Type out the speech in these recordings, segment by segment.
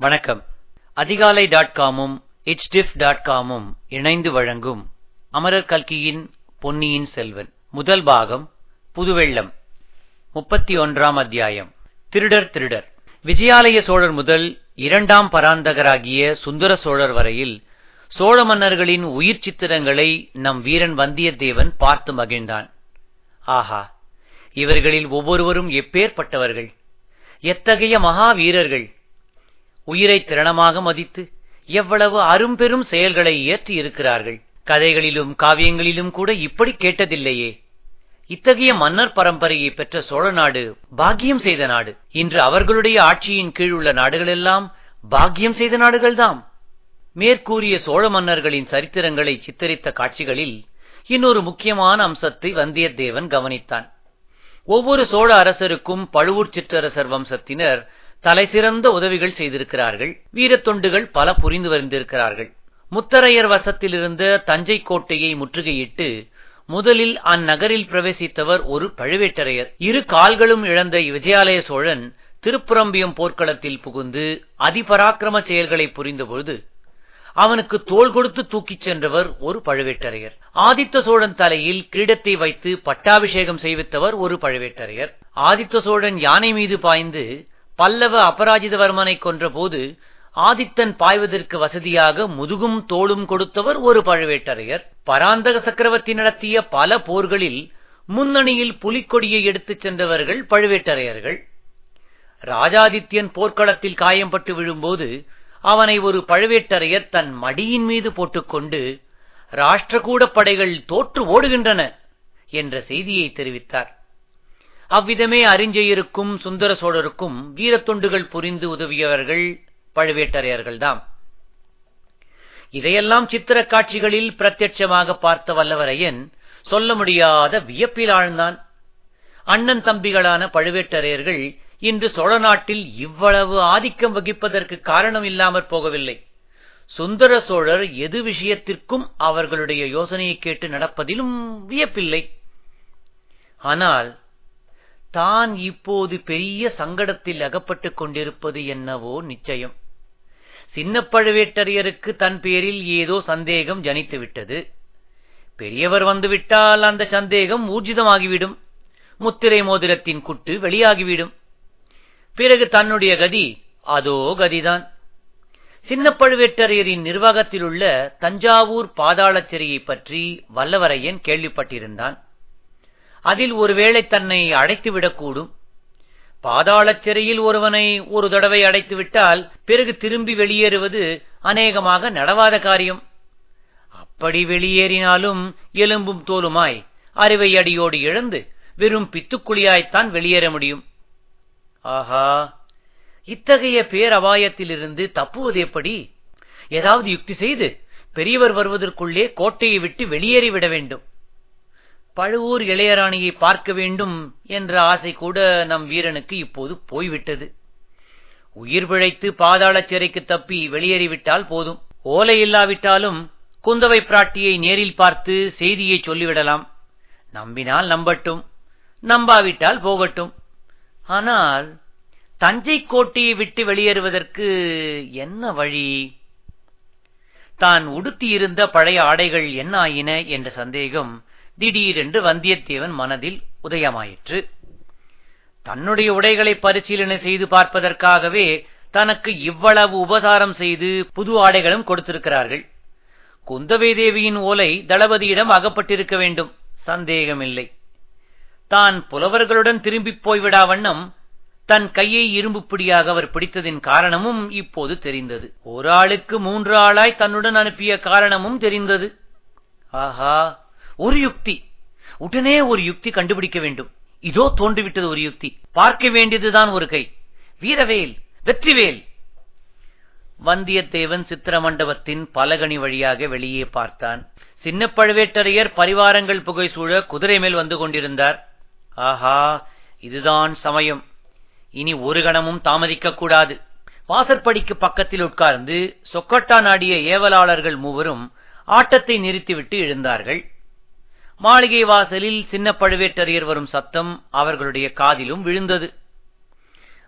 வணக்கம். அதிகாலை dot காமும் இட்ஸ்டிஃப் dot காமும் இணைந்து வழங்கும் அமரர் கல்கியின் பொன்னியின் செல்வன். முதல் பாகம் புதுவெள்ளம். முப்பத்தி ஒன்றாம் அத்தியாயம். திருடர் திருடர். விஜயாலய சோழர் முதல் இரண்டாம் பராந்தகராகிய சுந்தர சோழர் வரையில் சோழ மன்னர்களின் உயிர் சித்திரங்களை நம் வீரன் வந்தியத்தேவன் பார்த்து மகிழ்ந்தான். ஆஹா இவர்களில் ஒவ்வொருவரும் எப்பேற்பட்டவர்கள்? எத்தகைய மகாவீரர்கள்? உயிரை திறனமாக மதித்து எவ்வளவு அரும்பெரும் செயல்களை இயற்றி இருக்கிறார்கள். கதைகளிலும் காவியங்களிலும் கூட இப்படி கேட்டதில்லையே. இத்தகைய மன்னர் பரம்பரையை பெற்ற சோழ நாடு பாக்கியம் செய்த நாடு. இன்று அவர்களுடைய ஆட்சியின் கீழ் உள்ள நாடுகளெல்லாம் பாக்கியம் செய்த நாடுகள்தாம். மேற்கூறிய சோழ மன்னர்களின் சரித்திரங்களை சித்தரித்த காட்சிகளில் இன்னொரு முக்கியமான அம்சத்தை வந்தியத்தேவன் கவனித்தான். ஒவ்வொரு சோழ அரசருக்கும் பழுவூர் சிற்றரசர் வம்சத்தினர் தலைசிறந்த உதவிகள் செய்திருக்கிறார்கள். வீரத்தொண்டுகள் பல புரிந்து வந்திருக்கிறார்கள். முத்தரையர் வசத்தில் இருந்த தஞ்சை கோட்டையை முற்றுகையிட்டு முதலில் அந்நகரில் பிரவேசித்தவர் ஒரு பழுவேட்டரையர். இரு கால்களும் இழந்த விஜயாலய சோழன் திருப்புரம்பியம் போர்க்களத்தில் புகுந்து அதிபராக்கிரம செயல்களை புரிந்தபொழுது அவனுக்கு தோள் கொடுத்து தூக்கிச் சென்றவர் ஒரு பழுவேட்டரையர். ஆதித்த சோழன் தலையில் கிரீடத்தை வைத்து பட்டாபிஷேகம் செய்வித்தவர் ஒரு பழுவேட்டரையர். ஆதித்த சோழன் யானை மீது பாய்ந்து பல்லவ அபராஜிதவர்மனை கொன்றபோது ஆதித்தன் பாய்வதற்கு வசதியாக முதுகும் தோளும் கொடுத்தவர் ஒரு பழுவேட்டரையர். பராந்தக சக்கரவர்த்தி நடத்திய பல போர்களில் முன்னணியில் புலிக்கொடியை எடுத்துச் சென்றவர்கள் பழுவேட்டரையர்கள். ராஜாதித்யன் போர்க்களத்தில் காயம்பட்டு விழும்போது அவனை ஒரு பழுவேட்டரையர் தன் மடியின் மீது போட்டுக்கொண்டு ராஷ்டிரகூட படைகள் தோற்று ஓடுகின்றன என்ற செய்தியை தெரிவித்தார். அவ்விதமே அறிஞ்செயருக்கும் சுந்தர சோழருக்கும் வீரத்தொண்டுகள் புரிந்து உதவியவர்கள் பழுவேட்டரையர்கள்தாம். இதையெல்லாம் சித்திர காட்சிகளில் பிரத்யட்சமாக பார்த்த வல்லவரையன் சொல்ல முடியாத வியப்பில் ஆழ்ந்தான். அண்ணன் தம்பிகளான பழுவேட்டரையர்கள் இன்று சோழ நாட்டில் இவ்வளவு ஆதிக்கம் வகிப்பதற்கு காரணம் இல்லாமற் போகவில்லை. சுந்தர சோழர் எது விஷயத்திற்கும் அவர்களுடைய யோசனையை கேட்டு நடப்பதிலும் வியப்பில்லை. ஆனால் தான் இப்போது பெரிய சங்கடத்தில் அகப்பட்டுக் கொண்டிருப்பது என்னவோ நிச்சயம். சின்ன பழுவேட்டரையருக்கு தன் பேரில் ஏதோ சந்தேகம் ஜனித்துவிட்டது. பெரியவர் வந்துவிட்டால் அந்த சந்தேகம் ஊர்ஜிதமாகிவிடும். முத்திரை மோதிரத்தின் குட்டு வெளியாகிவிடும். பிறகு தன்னுடைய கதி அதோ கதிதான். சின்ன பழுவேட்டரையரின் நிர்வாகத்தில் உள்ள தஞ்சாவூர் பாதாள சிறையை பற்றி வல்லவரையன் கேள்விப்பட்டிருந்தான். அதில் ஒருவேளை தன்னை அடைத்துவிடக்கூடும் பாதாள சிறையில் ஒருவனை ஒரு தடவை அடைத்துவிட்டால் பிறகு திரும்பி வெளியேறுவது அநேகமாக நடவாத காரியம். அப்படி வெளியேறினாலும் எலும்பும் தோலுமாய் அறிவை அடியோடு இழந்து வெறும் பித்துக்குழியாய்த்தான் வெளியேற முடியும். ஆஹா இத்தகைய பேரபாயத்திலிருந்து தப்புவது எப்படி? ஏதாவது யுக்தி செய்து பெரியவர் வருவதற்குள்ளே கோட்டையை விட்டு வெளியேறிவிட வேண்டும். பழுவூர் இளையராணியை பார்க்க வேண்டும் என்ற ஆசை கூட நம் வீரனுக்கு இப்போது போய்விட்டது. உயிர் பிழைத்து பாதாள சிறைக்கு தப்பி வெளியேறிவிட்டால் போதும். ஓலை இல்லாவிட்டாலும் குந்தவை பிராட்டியை நேரில் பார்த்து செய்தியை சொல்லிவிடலாம். நம்பினால் நம்பட்டும் நம்பாவிட்டால் போகட்டும். ஆனால் தஞ்சை கோட்டையை விட்டு வெளியேறுவதற்கு என்ன வழி? தான் உடுத்தியிருந்த பழைய ஆடைகள் என்ன ஆயின என்ற சந்தேகம் திடீரென்று வந்தியத்தேவன் மனதில் உதயமாயிற்று. தன்னுடைய உடைகளை பரிசீலனை செய்து பார்ப்பதற்காகவே தனக்கு இவ்வளவு உபசாரம் செய்து புது ஆடைகளும் கொடுத்திருக்கிறார்கள். குந்தவை தேவியின் ஓலை தளபதியிடம் அகப்பட்டிருக்க வேண்டும் சந்தேகமில்லை. தான் புலவர்களுடன் திரும்பிப் போய்விடா வண்ணம் தன் கையை இரும்பு பிடியாக அவர் பிடித்ததின் காரணமும் இப்போது தெரிந்தது. ஒரு ஆளுக்கு மூன்று ஆளாய் தன்னுடன் அனுப்பிய காரணமும் தெரிந்தது. ஆஹா! ஒரு யுக்தி. உடனே ஒரு யுக்தி கண்டுபிடிக்க வேண்டும். இதோ தோன்றிவிட்டது ஒரு யுக்தி. பார்க்க வேண்டியதுதான் ஒரு கை. வீரவேல் வெற்றிவேல். வந்தியத்தேவன் சித்திர மண்டபத்தின் பலகனி வழியாக வெளியே பார்த்தான். சின்ன பழுவேட்டரையர் பரிவாரங்கள் புகை சூழ குதிரை மேல் வந்து கொண்டிருந்தார். ஆஹா இதுதான் சமயம். இனி ஒரு கணமும் தாமதிக்க கூடாது. வாசற்படிக்கு பக்கத்தில் உட்கார்ந்து சொக்கட்டா நாடிய ஏவலாளர்கள் மூவரும் ஆட்டத்தை நிறுத்திவிட்டு எழுந்தார்கள். மாளிகை வாசலில் சின்ன பழுவேட்டரையர் வரும் சத்தம் அவர்களுடைய காதிலும் விழுந்தது.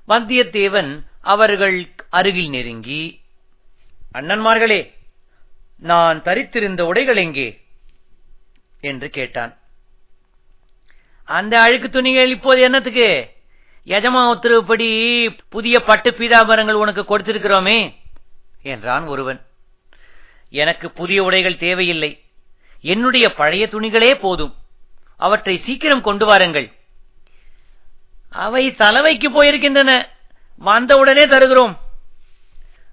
வந்தியத்தேவன் அவர்கள் அருகில் நெருங்கி அண்ணன்மார்களே நான் தரித்திருந்த உடைகள் எங்கே? என்று கேட்டான். அந்த அழுக்கு துணிகள் இப்போது என்னத்துக்கு? எஜமா உத்தரவுப்படி புதிய பட்டு பீதாபரங்கள் உனக்கு கொடுத்திருக்கிறோமே என்றான் ஒருவன். எனக்கு புதிய உடைகள் தேவையில்லை. என்னுடைய பழைய துணிகளே போதும். அவற்றை சீக்கிரம் கொண்டு வாருங்கள். அவை சலவைக்கு போயிருக்கின்றன. வந்தவுடனே தருகிறோம்.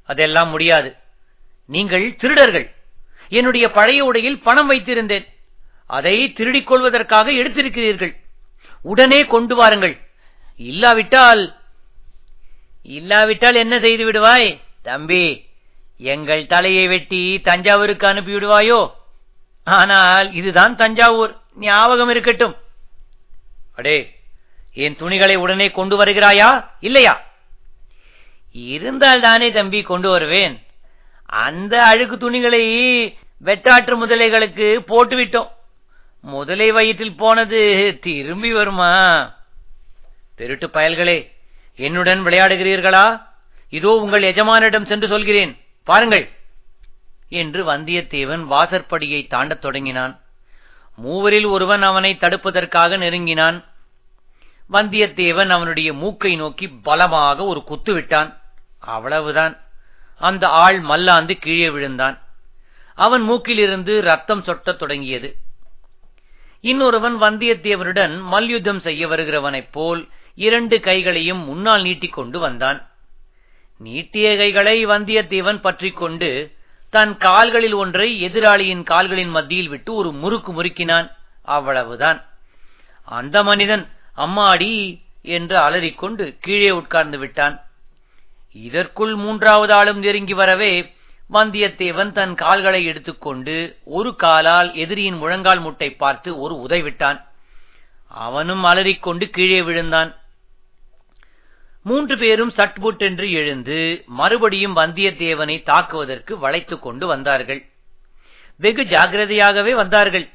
அதெல்லாம் முடியாது. நீங்கள் திருடர்கள். என்னுடைய பழைய உடையில் பணம் வைத்திருந்தேன். அதை திருடிக் கொள்வதற்காக எடுத்திருக்கிறீர்கள். உடனே கொண்டு வாருங்கள். இல்லாவிட்டால் இல்லாவிட்டால் என்ன செய்து விடுவாய்? தம்பி எங்கள் தலையை வெட்டி தஞ்சாவூருக்கு அனுப்பிவிடுவாயோ? ஆனால் இதுதான் தஞ்சாவூர். ஞாபகம் இருக்கட்டும். அடே என் துணிகளை உடனே கொண்டு வருகிறாயா? இல்லையா? இருந்தால் தானே தம்பி கொண்டு வருவேன். அந்த அழுக்கு துணிகளை வெட்டாற்று முதலைகளுக்கு போட்டுவிட்டோம். முதலை வயிற்றில் போனது திரும்பி வருமா? திருட்டு பயல்களே என்னுடன் விளையாடுகிறீர்களா? இதோ உங்கள் எஜமானிடம் சென்று சொல்கிறேன். பாருங்கள். என்று வந்தியத்தேவன் வாசற்படியை தாண்டத் தொடங்கினான். மூவரில் ஒருவன் அவனை தடுப்பதற்காக நெருங்கினான். வந்தியத்தேவன் அவனுடைய மூக்கை நோக்கி பலமாக ஒரு குத்து விட்டான். அவ்வளவுதான். அந்த ஆள் மல்லாந்து கீழே விழுந்தான். அவன் மூக்கிலிருந்து ரத்தம் சொட்டத் தொடங்கியது. இன்னொருவன் வந்தியத்தேவனுடன் மல்யுத்தம் செய்ய வருகிறவனைப் போல் இரண்டு கைகளையும் முன்னால் நீட்டிக்கொண்டு வந்தான். நீட்டிய கைகளை வந்தியத்தேவன் பற்றிக்கொண்டு தன் கால்களில் ஒன்றை எதிராளியின் கால்களின் மத்தியில் விட்டு ஒரு முறுக்கு முறுக்கினான். அவ்வளவுதான். அந்த மனிதன் அம்மாடி என்று அலறிக்கொண்டு கீழே உட்கார்ந்து விட்டான். இதற்குள் மூன்றாவது ஆளும் நெருங்கி வரவே வந்தியத்தேவன் தன் கால்களை எடுத்துக்கொண்டு ஒரு காலால் எதிரியின் முழங்கால் முட்டை பார்த்து ஒரு உதைவிட்டான் அவனும் அலறிக்கொண்டு கீழே விழுந்தான். மூன்று பேரும் சட்புட்டென்று எழுந்து மறுபடியும் வந்தியத்தேவனை தாக்குவதற்கு வளைத்துக் கொண்டு வந்தார்கள். வெகு ஜாகிரதையாகவே வந்தார்கள்.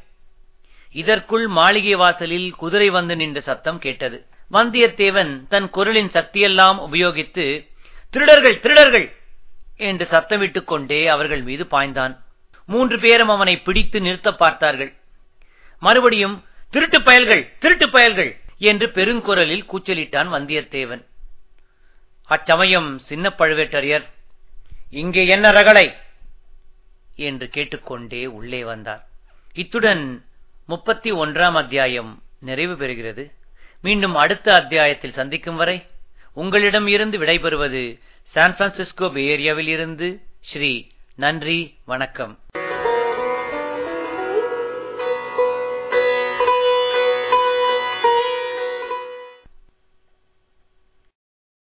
இதற்குள் மாளிகை வாசலில் குதிரை வந்து நின்ற சத்தம் கேட்டது. வந்தியத்தேவன் தன் குரலின் சக்தியெல்லாம் உபயோகித்து திருடர்கள் திருடர்கள்! என்று சத்தமிட்டுக் கொண்டே அவர்கள் மீது பாய்ந்தான். மூன்று பேரும் அவனை பிடித்து நிறுத்த பார்த்தார்கள். மறுபடியும் திருட்டு பயல்கள் திருட்டு பயல்கள்! என்று பெருங்குரலில் கூச்சலிட்டான் வந்தியத்தேவன். அச்சமயம் சின்ன பழுவேட்டரையர் இங்கே என்ன ரகளை என்று கேட்டுக்கொண்டே உள்ளே வந்தார். இத்துடன் முப்பத்தி ஒன்றாம் அத்தியாயம் நிறைவு பெறுகிறது. மீண்டும் அடுத்த அத்தியாயத்தில் சந்திக்கும் வரை உங்களிடம் இருந்து விடைபெறுவது சான் பிரான்சிஸ்கோ பேரியாவில் இருந்து ஸ்ரீ நன்றி வணக்கம்.